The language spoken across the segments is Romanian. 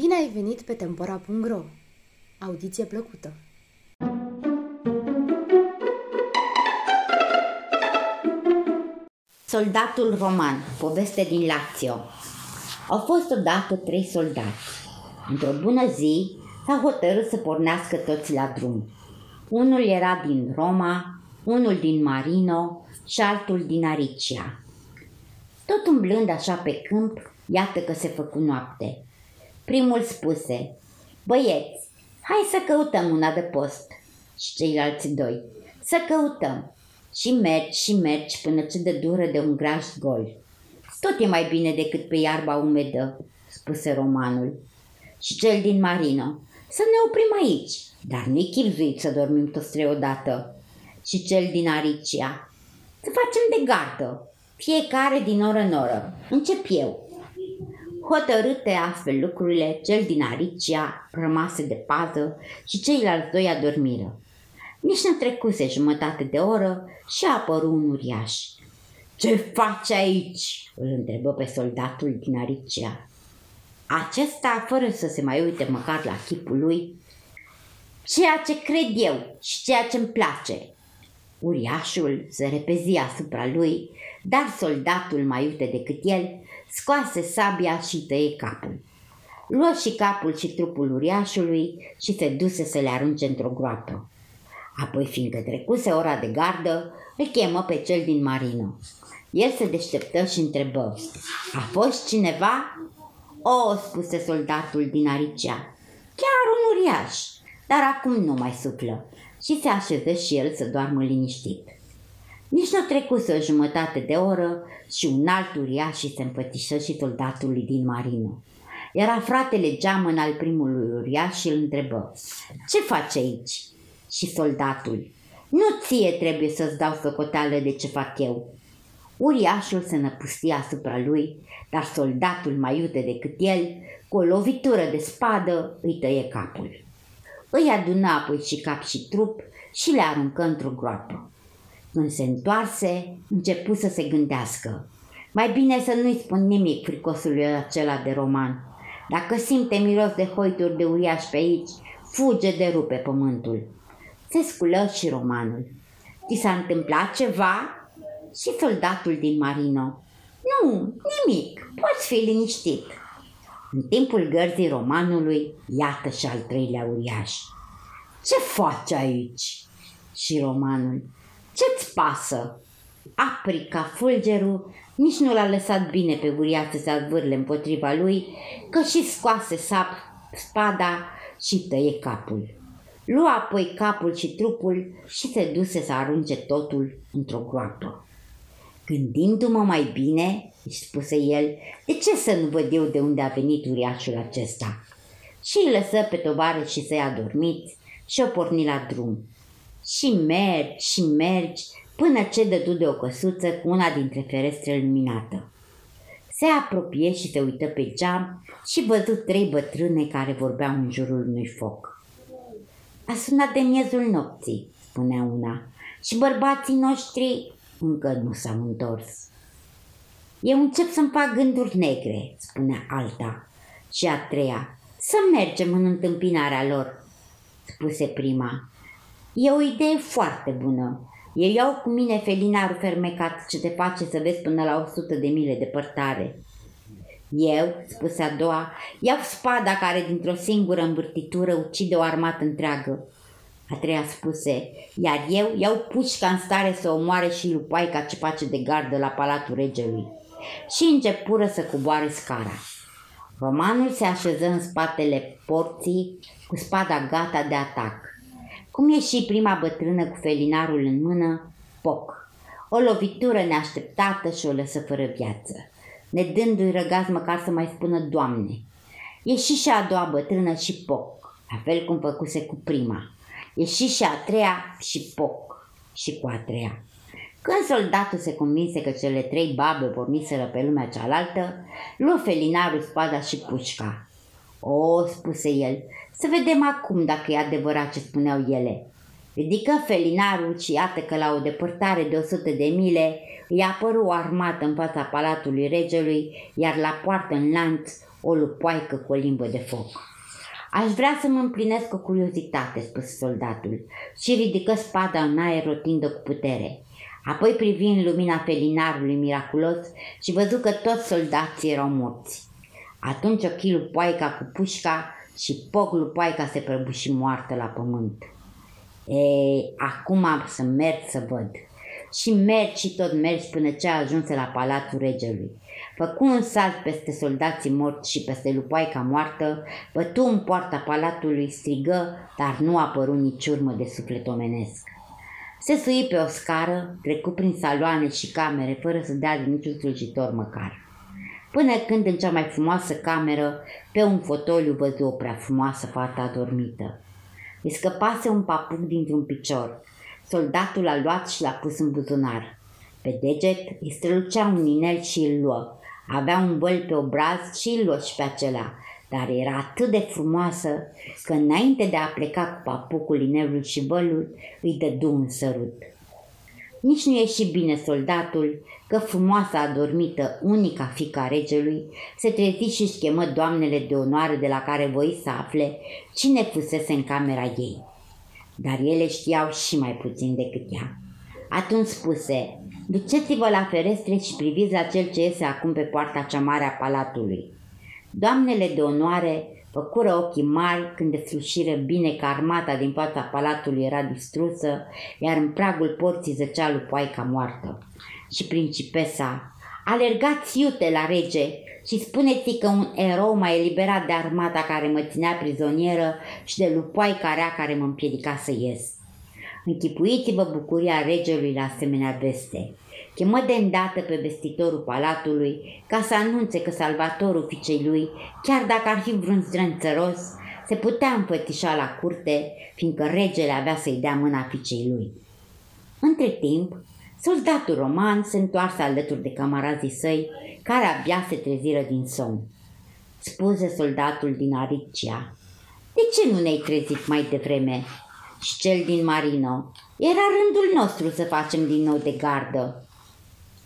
Bine ai venit pe Tempora.ro! Audiție plăcută! Soldatul roman, poveste din Lazio. Au fost odată trei soldați. Într-o bună zi s-a hotărât să pornească toți la drum. Unul era din Roma, unul din Marino și altul din Aricia. Tot umblând așa pe câmp, iată că se făcu noapte. Primul spuse, băieți, hai să căutăm una de post. Și ceilalți doi, să căutăm. Și mergi și mergi până ce de dură de un graj gol. Tot e mai bine decât pe iarba umedă, spuse romanul. Și cel din Marino, să ne oprim aici, dar nu-i chipzuit să dormim toți trei odată. Și cel din Aricia, să facem de gardă, fiecare din oră în oră. Încep eu. Hotărâte astfel lucrurile, cel din Aricia rămase de pază și ceilalți doi adormiră. Nici nu trecuse jumătate de oră și a apărut un uriaș. Ce faci aici?" îl întrebă pe soldatul din Aricia. Acesta, fără să se mai uite măcar la chipul lui, ceea ce cred eu și ceea ce îmi place. Uriașul se repezi asupra lui, dar soldatul mai iute decât el scoase sabia și tăie capul. Luă și capul și trupul uriașului și se duse să le arunce într-o groapă. Apoi, fiindcă trecuse ora de gardă, îl chemă pe cel din Marino. El se deșteptă și întrebă, a fost cineva? O, spuse soldatul din Aricea, chiar un uriaș, dar acum nu mai suflă. Și se așeză și el să doarmă liniștit. Nici nu trecuse o jumătate de oră și un alt uriaș și se împătișă și soldatului din Marino. Era fratele geamăn al primului uriaș și îl întrebă, Ce faci aici? Și soldatul, Nu ție trebuie să-ți dau socoteală de ce fac eu. Uriașul se năpustia asupra lui, dar soldatul mai iute decât el, cu o lovitură de spadă, îi tăie capul. Îi adună apoi și cap și trup și le aruncă într-o groapă. Când se întoarse, începu să se gândească. Mai bine să nu-i spun nimic fricosului acela de roman. Dacă simte miros de hoituri de uriaș pe aici, fuge de rupe pământul. Se sculă și romanul. Ți s-a întâmplat ceva? Și soldatul din Marino. Nu, nimic, poți fi liniștit. În timpul gărzii romanului, iată și al treilea uriaș. Ce faci aici? Și romanul. Ce-ți pasă? Apri ca fulgerul, nici nu l-a lăsat bine pe uriaș să se advârle împotriva lui, că și scoase sap, spada și tăie capul. Lua apoi capul și trupul și se duse să arunce totul într-o groapă. Gândindu-mă mai bine, își spuse el, de ce să nu văd eu de unde a venit uriașul acesta? Și îl lăsă pe tovarăș și să-i adormiți și o porni la drum. Și mergi și mergi până ce dădu de o căsuță cu una dintre ferestre luminată. Se apropie și se uită pe geam și văzu trei bătrâne care vorbeau în jurul unui foc. A sunat de miezul nopții, spunea una, și bărbații noștri încă nu s-au întors. Eu încep să-mi fac gânduri negre, spunea alta. Și a treia, să mergem în întâmpinarea lor, spuse prima. E o idee foarte bună. Eu iau cu mine felinarul fermecat ce te face să vezi până la 100 de mile departare. Eu, spuse a doua, iau spada care dintr-o singură învârtitură ucide o armată întreagă. A treia spuse, iar eu iau pușca în stare să omoare și lupaica ce face de gardă la palatul regelui. Și începură să coboare scara. Romanul se așeză în spatele porții cu spada gata de atac. Cum ieși prima bătrână cu felinarul în mână, poc. O lovitură neașteptată și o lăsă fără viață, ne dându-i răgaz măcar să mai spună Doamne. Ieși și a doua bătrână și poc, la fel cum făcuse cu prima. Ieși și a treia și poc și cu a treia. Când soldatul se convinse că cele trei babe porniseră pe lumea cealaltă, luă felinarul spada și pușca. O, spuse el, să vedem acum dacă e adevărat ce spuneau ele. Ridică felinarul și iată că la o depărtare de 100 de mile îi apăru o armată în fața palatului regelui, iar la poartă în lanț o lupoaică cu o limbă de foc. Aș vrea să mă împlinesc o curiozitate, spuse soldatul, și ridică spada în aer rotind cu putere. Apoi privi în lumina felinarului miraculos și văzu că toți soldații erau morți. Atunci ochii lui Poaica cu pușca și poc lui Poaica se prăbuși moartă la pământ. Ei, acum am să merg să văd. Și mergi și tot mergi până ce ajunse la palatul regelui. Făcu un salt peste soldații morți și peste lupoaica moartă, bătu în poarta palatului, strigă, dar nu apăru nici urmă de suflet omenesc. Se sui pe o scară, trecu prin saloane și camere, fără să dea de niciun slujitor măcar. Până când în cea mai frumoasă cameră, pe un fotoliu văzu o prea frumoasă fată adormită. Îi scăpase un papuc dintr-un picior. Soldatul l-a luat și l-a pus în buzunar. Pe deget îi strălucea un inel și îl luă. Avea un băl pe obraz și îl luă și pe acela, dar era atât de frumoasă că înainte de a pleca cu papucul, inelul și bălul, îi dădu un sărut. Nici nu ieși bine soldatul că frumoasa adormită, unica fica regelui, se trezi și chemă doamnele de onoare de la care voi să afle cine fusese în camera ei. Dar ele știau și mai puțin decât ea. Atunci spuse, duceți-vă la ferestre și priviți la cel ce iese acum pe poarta cea mare a palatului. Doamnele de onoare făcură ochii mari când deslușiră bine că armata din fața palatului era distrusă, iar în pragul porții zăcea lupoaica moartă. Și principesa, alergați iute la rege și spuneți că un erou m-a eliberat de armata care mă ținea prizonieră și de lupoaica rea care mă împiedica să ies. Închipuiți-vă bucuria regelui la asemenea veste. Chemă de îndată pe vestitorul palatului ca să anunțe că salvatorul fiicei lui, chiar dacă ar fi vreun strânțăros, se putea înfățișa la curte, fiindcă regele avea să-i dea mâna fiicei lui. Între timp, soldatul roman se întoarse alături de camarazii săi, care abia se treziră din somn. Spuse soldatul din Aricia, de ce nu ne-ai trezit mai devreme? Și cel din Marino, era rândul nostru să facem din nou de gardă.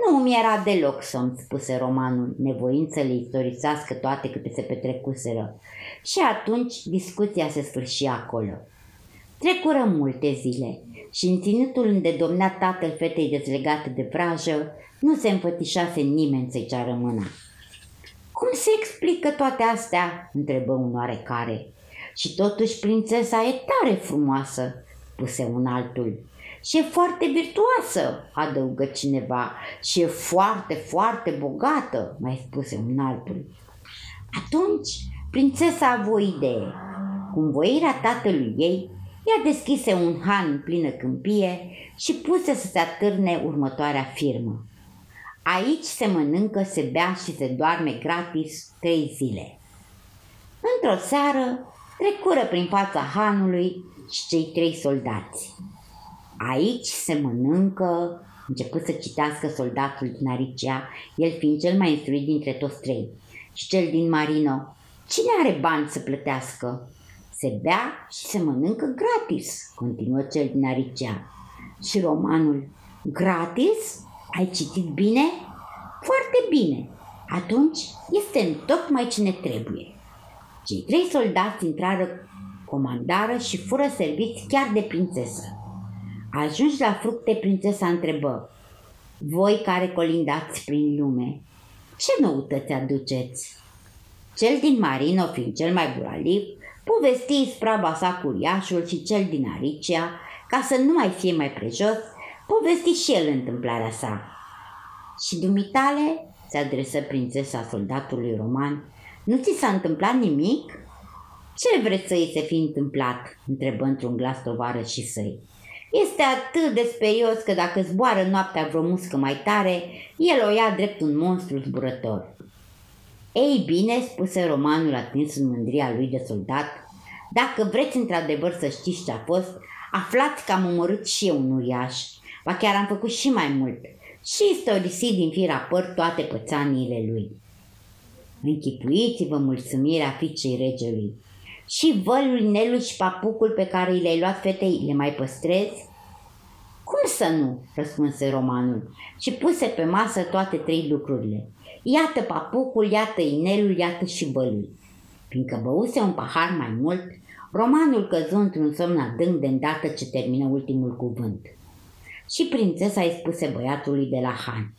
Nu mi era deloc somn, spuse romanul, nevoind să le istorisească toate câte se petrecuseră. Și atunci discuția se sfârși acolo. Trecură multe zile și în ținutul unde domnea tatăl fetei dezlegate de vrajă, nu se înfățișase nimeni să-i ceară mâna. Cum se explică toate astea?" întrebă un oarecare. Și totuși prințesa e tare frumoasă," puse un altul. Și e foarte virtuoasă, adăugă cineva. Și e foarte, foarte bogată, mai spuse un altul. Atunci, prințesa a avut o idee. Cu voirea tatălui ei, ea deschise un han în plină câmpie și puse să se atârne următoarea firmă. Aici se mănâncă, se bea și se doarme gratis trei zile. Într-o seară, trecură prin fața hanului și cei trei soldați. Aici se mănâncă, început să citească soldatul din Aricea, el fiind cel mai instruit dintre toți trei. Și cel din Marino, cine are bani să plătească? Se bea și se mănâncă gratis, continuă cel din Aricea. Și romanul, gratis? Ai citit bine? Foarte bine. Atunci este tocmai cine trebuie. Cei trei soldați intrară comandară și fură serviți chiar de prințesă. Ajungi la fructe, prințesa întrebă. Voi care colindați prin lume, ce noutăți aduceți? Cel din Marino, fiind cel mai buraliv, povesti spraba sa curiașul și cel din Aricia, ca să nu mai fie mai prejos, povesti și el întâmplarea sa. Și dumitale, se adresă prințesa soldatului roman, nu ți s-a întâmplat nimic? Ce vreți să îi se fi întâmplat? întrebă într-un glas tovarăș și săi. Este atât de sperios că dacă zboară noaptea vreo muscă mai tare, el o ia drept un monstru zburător. Ei bine, spuse romanul atins în mândria lui de soldat, dacă vreți într-adevăr să știți ce a fost, aflați că am omorât și eu un uriaș, ba chiar am făcut și mai mult, și istorisit din fira păr toate pățaniile lui. Închipuiți-vă mulțumirea fiicei regelui Și vălul, inelul și papucul pe care i le-ai luat fetei, le mai păstrezi? Cum să nu? răspunse romanul și puse pe masă toate trei lucrurile. Iată papucul, iată inelul, iată și vălul. Fiindcă băuse un pahar mai mult, romanul căzu într-un somn adânc de îndată ce termină ultimul cuvânt. Și prințesa îi spuse băiatului de la Han.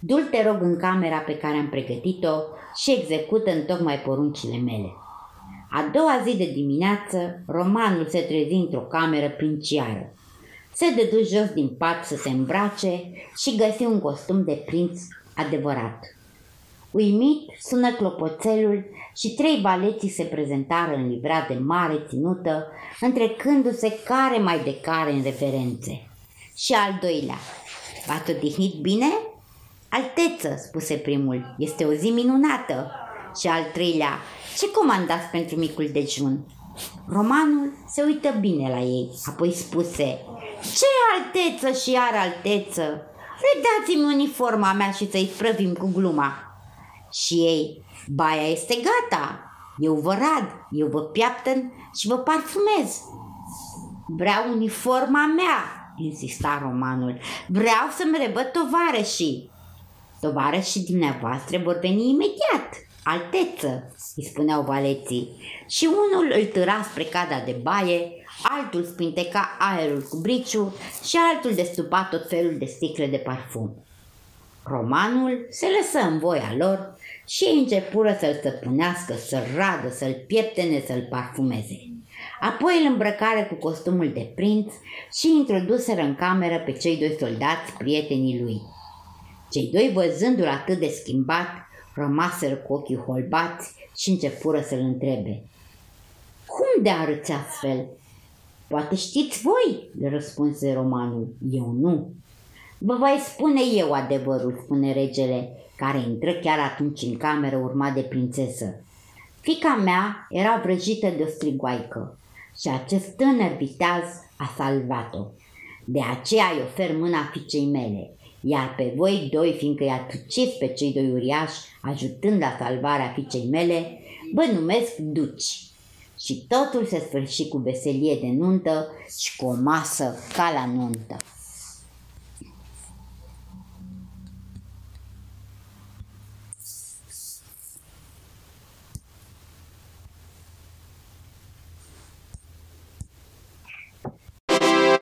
Du-l te rog în camera pe care am pregătit-o și execută în tocmai poruncile mele. A doua zi de dimineață, romanul se trezi într-o cameră princiară. Se dădu jos din pat să se îmbrace și găsi un costum de prinț adevărat. Uimit, sună clopoțelul și trei baleții se prezentară în livrat de mare ținută, întrecându-se care mai de care în referențe. Și al doilea, v-ați odihnit bine? Alteță, spuse primul, este o zi minunată. Și al treilea, ce comandați pentru micul dejun? Romanul se uită bine la ei, apoi spuse, ce alteță și iar alteță! Redați-mi uniforma mea și să-i sprăvim cu gluma. Și ei, baia este gata, eu vă rad, eu vă piaptăn și vă parfumez. Vreau uniforma mea, insista romanul. Vreau să-mi rebăt tovarășii. Tovarășii dumneavoastră vor veni imediat. Alteță, îi spuneau valeții. Și unul îl târa spre cada de baie, altul spinteca aerul cu briciu și altul destupa tot felul de sticle de parfum. Romanul se lăsă în voia lor și ei începură să-l stăpânească, să-l radă, să-l pieptene, să-l parfumeze. Apoi îl îmbrăcare cu costumul de prinț și introduseră în cameră pe cei doi soldați, prietenii lui. Cei doi, văzându-l atât de schimbat, rămaseră cu ochii holbați și începură să-l întrebe. Cum de arăți astfel? Poate știți voi, le răspunse romanul. Eu nu. Vă voi spune eu adevărul, spune regele, care intră chiar atunci în cameră urmat de prințesă. Fica mea era vrăjită de o strigoaică și acest tânăr viteaz a salvat-o. De aceea îi ofer mâna fiicei mele, iar pe voi doi, fiindcă i-a pe cei doi uriași, ajutând la salvarea fiicei mele, vă numesc duci. Și totul se sfârși cu veselie de nuntă și cu o masă ca la nuntă.